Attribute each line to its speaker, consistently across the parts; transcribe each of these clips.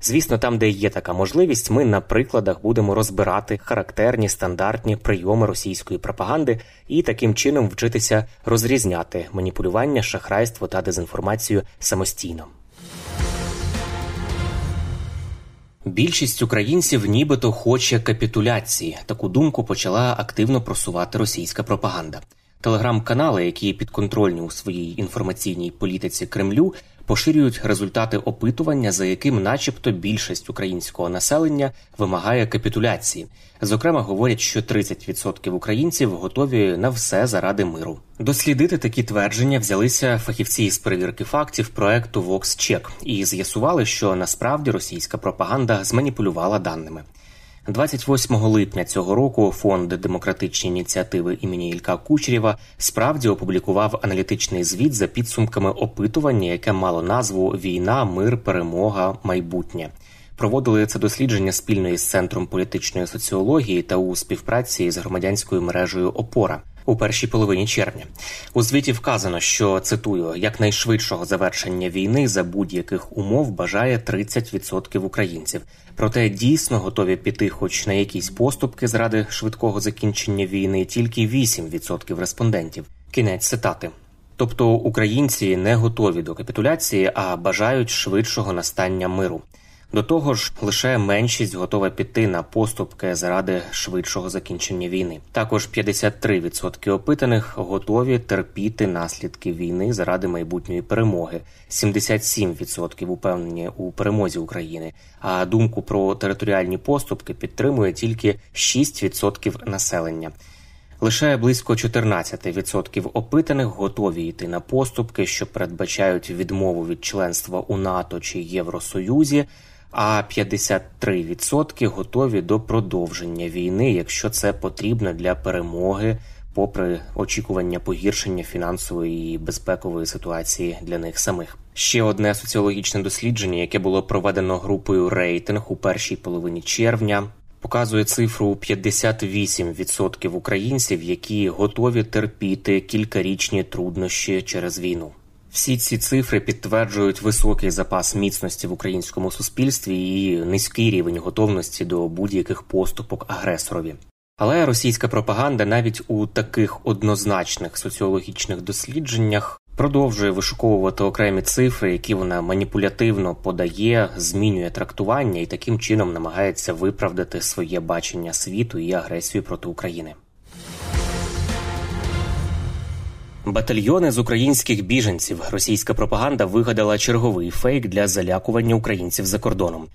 Speaker 1: Звісно, там, де є така можливість, ми на прикладах будемо розбирати характерні стандартні прийоми російської пропаганди і таким чином вчитися розрізняти маніпулювання, шахрайство та дезінформацію самостійно. Більшість українців нібито хоче капітуляції. Таку думку почала активно просувати російська пропаганда. Телеграм-канали, які підконтрольні у своїй інформаційній політиці Кремлю, поширюють результати опитування, за яким, начебто, більшість українського населення вимагає капітуляції. Зокрема, говорять, що 30% українців готові на все заради миру. Дослідити такі твердження взялися фахівці з перевірки фактів проекту VoxCheck і з'ясували, що насправді російська пропаганда зманіпулювала даними. 28 липня цього року фонд демократичні ініціативи імені Ілька Кучерєва справді опублікував аналітичний звіт за підсумками опитування, яке мало назву Війна, мир, перемога, майбутнє. Проводили це дослідження спільно із центром політичної соціології та у співпраці з громадянською мережею Опора. У першій половині червня у звіті вказано, що цитую якнайшвидшого завершення війни за будь-яких умов бажає 30% українців, проте дійсно готові піти, хоч на якісь поступки заради швидкого закінчення війни, тільки 8% респондентів. Кінець цитати. Тобто українці не готові до капітуляції, а бажають швидшого настання миру. До того ж, лише меншість готова піти на поступки заради швидшого закінчення війни. Також 53% опитаних готові терпіти наслідки війни заради майбутньої перемоги. 77% упевнені у перемозі України. А думку про територіальні поступки підтримує тільки 6% населення. Лише близько 14% опитаних готові йти на поступки, що передбачають відмову від членства у НАТО чи Євросоюзі а 53% готові до продовження війни, якщо це потрібно для перемоги, попри очікування погіршення фінансової і безпекової ситуації для них самих. Ще одне соціологічне дослідження, яке було проведено групою рейтинг у першій половині червня. Показує цифру 58% українців, які готові терпіти кількарічні труднощі через війну. Всі ці цифри підтверджують високий запас міцності в українському суспільстві і низький рівень готовності до будь-яких поступок агресорові. Але російська пропаганда навіть у таких однозначних соціологічних дослідженнях продовжує вишуковувати окремі цифри, які вона маніпулятивно подає, змінює трактування і таким чином намагається виправдати своє бачення світу і агресію проти України. Батальйони з українських біженців російська пропаганда вигадала черговий фейк для залякування українців за кордоном.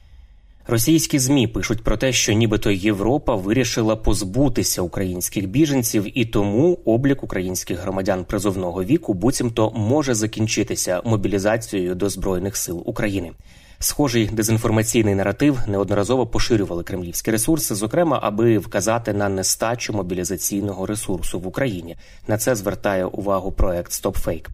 Speaker 1: Російські змі пишуть про те, що нібито Європа вирішила позбутися українських біженців, і тому облік українських громадян призовного віку буцімто може закінчитися мобілізацією до збройних сил України. Схожий дезінформаційний наратив неодноразово поширювали кремлівські ресурси, зокрема, аби вказати на нестачу мобілізаційного ресурсу в Україні. На це звертає увагу проект StopFake.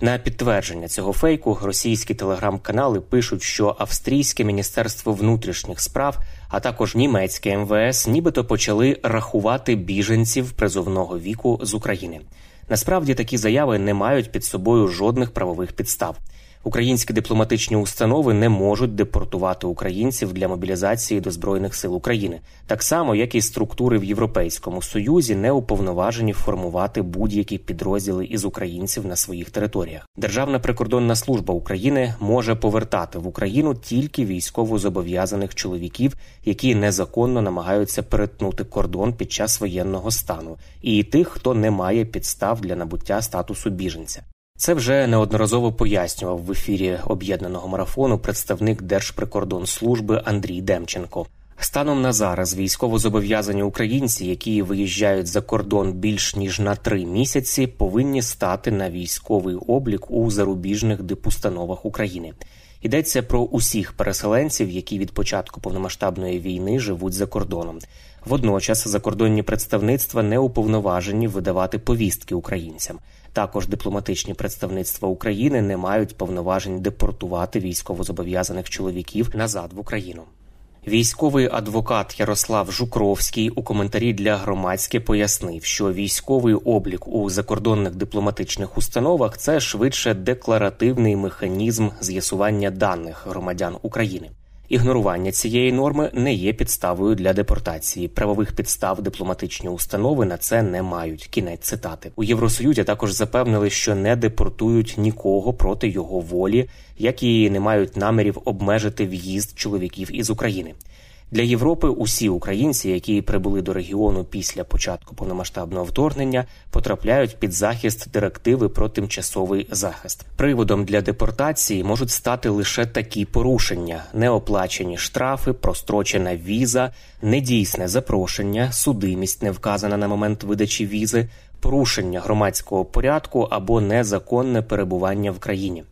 Speaker 1: На підтвердження цього фейку російські телеграм-канали пишуть, що австрійське міністерство внутрішніх справ, а також німецьке МВС, нібито почали рахувати біженців призовного віку з України. Насправді такі заяви не мають під собою жодних правових підстав. Українські дипломатичні установи не можуть депортувати українців для мобілізації до збройних сил України, так само як і структури в Європейському Союзі не уповноважені формувати будь-які підрозділи із українців на своїх територіях. Державна прикордонна служба України може повертати в Україну тільки військово зобов'язаних чоловіків, які незаконно намагаються перетнути кордон під час воєнного стану, і тих, хто не має підстав для набуття статусу біженця. Це вже неодноразово пояснював в ефірі об'єднаного марафону представник Держприкордонслужби Андрій Демченко. Станом на зараз військовозобов'язані українці, які виїжджають за кордон більш ніж на три місяці, повинні стати на військовий облік у зарубіжних дипустановах України. Йдеться про усіх переселенців, які від початку повномасштабної війни живуть за кордоном. Водночас закордонні представництва не уповноважені видавати повістки українцям. Також дипломатичні представництва України не мають повноважень депортувати військовозобов'язаних чоловіків назад в Україну. Військовий адвокат Ярослав Жукровський у коментарі для громадське пояснив, що військовий облік у закордонних дипломатичних установах це швидше декларативний механізм з'ясування даних громадян України. Ігнорування цієї норми не є підставою для депортації. Правових підстав дипломатичні установи на це не мають. Кінець цитати у Євросоюзі також запевнили, що не депортують нікого проти його волі, як і не мають намірів обмежити в'їзд чоловіків із України. Для Європи усі українці, які прибули до регіону після початку повномасштабного вторгнення, потрапляють під захист директиви про тимчасовий захист. Приводом для депортації можуть стати лише такі порушення: неоплачені штрафи, прострочена віза, недійсне запрошення, судимість не вказана на момент видачі візи, порушення громадського порядку або незаконне перебування в країні.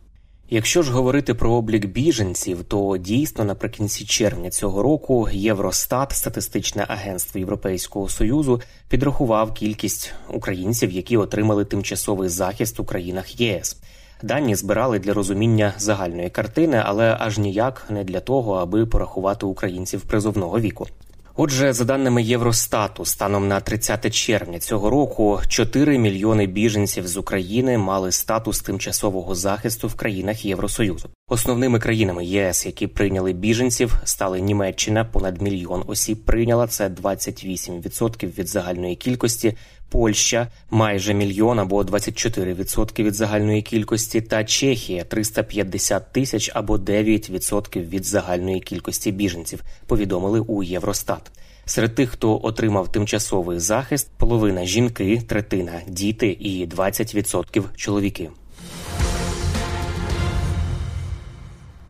Speaker 1: Якщо ж говорити про облік біженців, то дійсно наприкінці червня цього року Євростат, статистичне агентство Європейського союзу, підрахував кількість українців, які отримали тимчасовий захист у країнах ЄС. Дані збирали для розуміння загальної картини, але аж ніяк не для того, аби порахувати українців призовного віку. Отже, за даними Євростату, станом на 30 червня цього року 4 мільйони біженців з України мали статус тимчасового захисту в країнах Євросоюзу. Основними країнами ЄС, які прийняли біженців, стали Німеччина, понад мільйон осіб прийняла це 28% від загальної кількості. Польща майже мільйон або 24% від загальної кількості, та Чехія 350 тисяч або 9% від загальної кількості біженців. Повідомили у Євростат. Серед тих, хто отримав тимчасовий захист, половина жінки, третина діти і 20% чоловіки.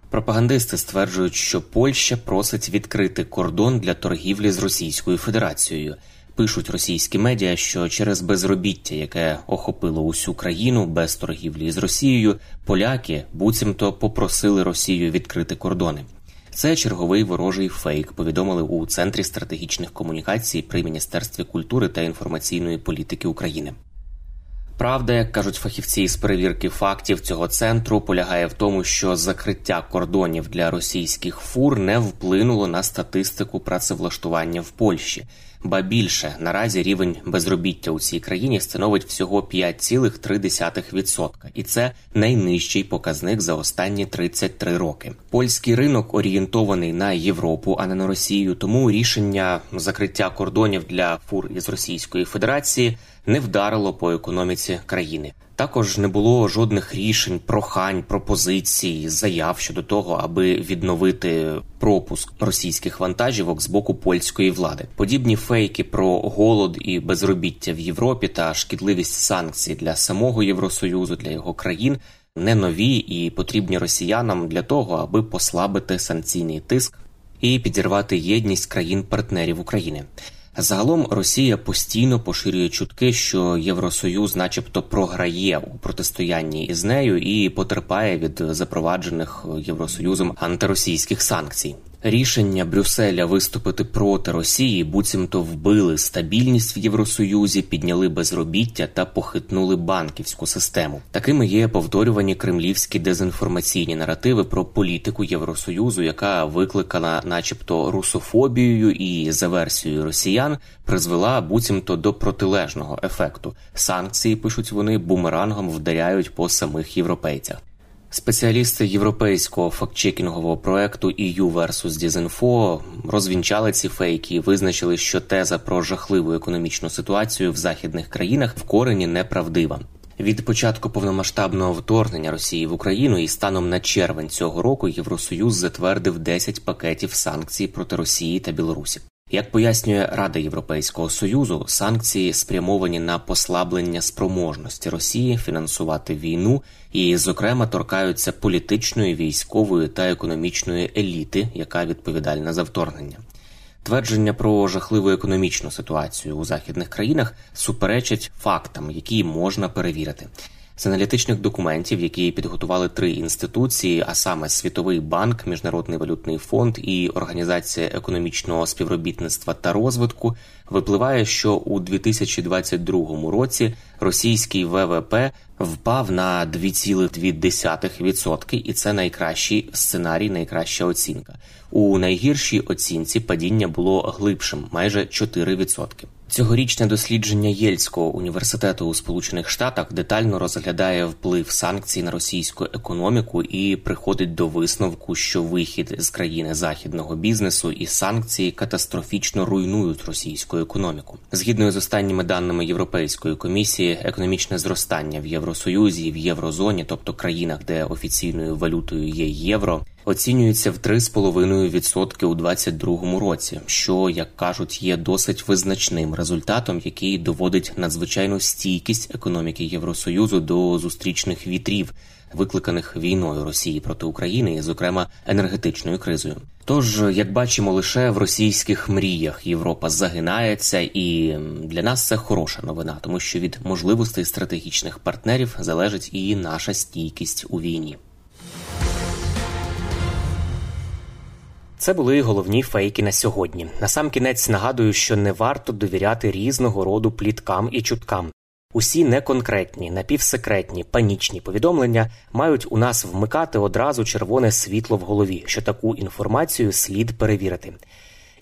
Speaker 1: Пропагандисти стверджують, що Польща просить відкрити кордон для торгівлі з Російською Федерацією. Пишуть російські медіа, що через безробіття, яке охопило усю країну без торгівлі з Росією, поляки буцімто попросили Росію відкрити кордони. Це черговий ворожий фейк. Повідомили у центрі стратегічних комунікацій при міністерстві культури та інформаційної політики України. Правда, як кажуть фахівці із перевірки фактів цього центру, полягає в тому, що закриття кордонів для російських фур не вплинуло на статистику працевлаштування в Польщі. Ба більше наразі рівень безробіття у цій країні становить всього 5,3%. і це найнижчий показник за останні 33 роки. Польський ринок орієнтований на Європу, а не на Росію. Тому рішення закриття кордонів для фур із Російської Федерації не вдарило по економіці країни. Також не було жодних рішень, прохань, пропозицій, заяв щодо того, аби відновити пропуск російських вантажівок з боку польської влади. Подібні фейки про голод і безробіття в Європі та шкідливість санкцій для самого Євросоюзу для його країн не нові і потрібні росіянам для того, аби послабити санкційний тиск і підірвати єдність країн-партнерів України. Загалом Росія постійно поширює чутки, що Євросоюз, начебто, програє у протистоянні із нею і потерпає від запроваджених Євросоюзом антиросійських санкцій. Рішення Брюсселя виступити проти Росії буцімто вбили стабільність в Євросоюзі, підняли безробіття та похитнули банківську систему. Такими є повторювані кремлівські дезінформаційні наративи про політику Євросоюзу, яка викликана, начебто, русофобією і за версією росіян призвела буцімто до протилежного ефекту. Санкції пишуть вони бумерангом вдаряють по самих європейцях. Спеціалісти європейського фактчекінгового проекту EU vs. Disinfo розвінчали ці фейки і визначили, що теза про жахливу економічну ситуацію в західних країнах в корені неправдива. Від початку повномасштабного вторгнення Росії в Україну і станом на червень цього року Євросоюз затвердив 10 пакетів санкцій проти Росії та Білорусі. Як пояснює Рада Європейського союзу, санкції спрямовані на послаблення спроможності Росії фінансувати війну і, зокрема, торкаються політичної, військової та економічної еліти, яка відповідальна за вторгнення. Твердження про жахливу економічну ситуацію у західних країнах суперечать фактам, які можна перевірити. З аналітичних документів, які підготували три інституції, а саме Світовий банк, Міжнародний валютний фонд і Організація економічного співробітництва та розвитку, випливає, що у 2022 році російський ВВП впав на 2,2%, і це найкращий сценарій, найкраща оцінка. У найгіршій оцінці падіння було глибшим майже 4%. Цьогорічне дослідження Єльського університету у Сполучених Штатах детально розглядає вплив санкцій на російську економіку і приходить до висновку, що вихід з країни західного бізнесу і санкції катастрофічно руйнують російську економіку. Згідно з останніми даними Європейської комісії, економічне зростання в Євросоюзі і в Єврозоні, тобто країнах, де офіційною валютою є євро оцінюється в 3,5% у 2022 році, що як кажуть є досить визначним результатом, який доводить надзвичайну стійкість економіки Євросоюзу до зустрічних вітрів. Викликаних війною Росії проти України, і, зокрема енергетичною кризою. Тож, як бачимо, лише в російських мріях Європа загинається, і для нас це хороша новина, тому що від можливостей стратегічних партнерів залежить і наша стійкість у війні. Це були головні фейки на сьогодні. Насамкінець нагадую, що не варто довіряти різного роду пліткам і чуткам. Усі неконкретні, напівсекретні, панічні повідомлення мають у нас вмикати одразу червоне світло в голові, що таку інформацію слід перевірити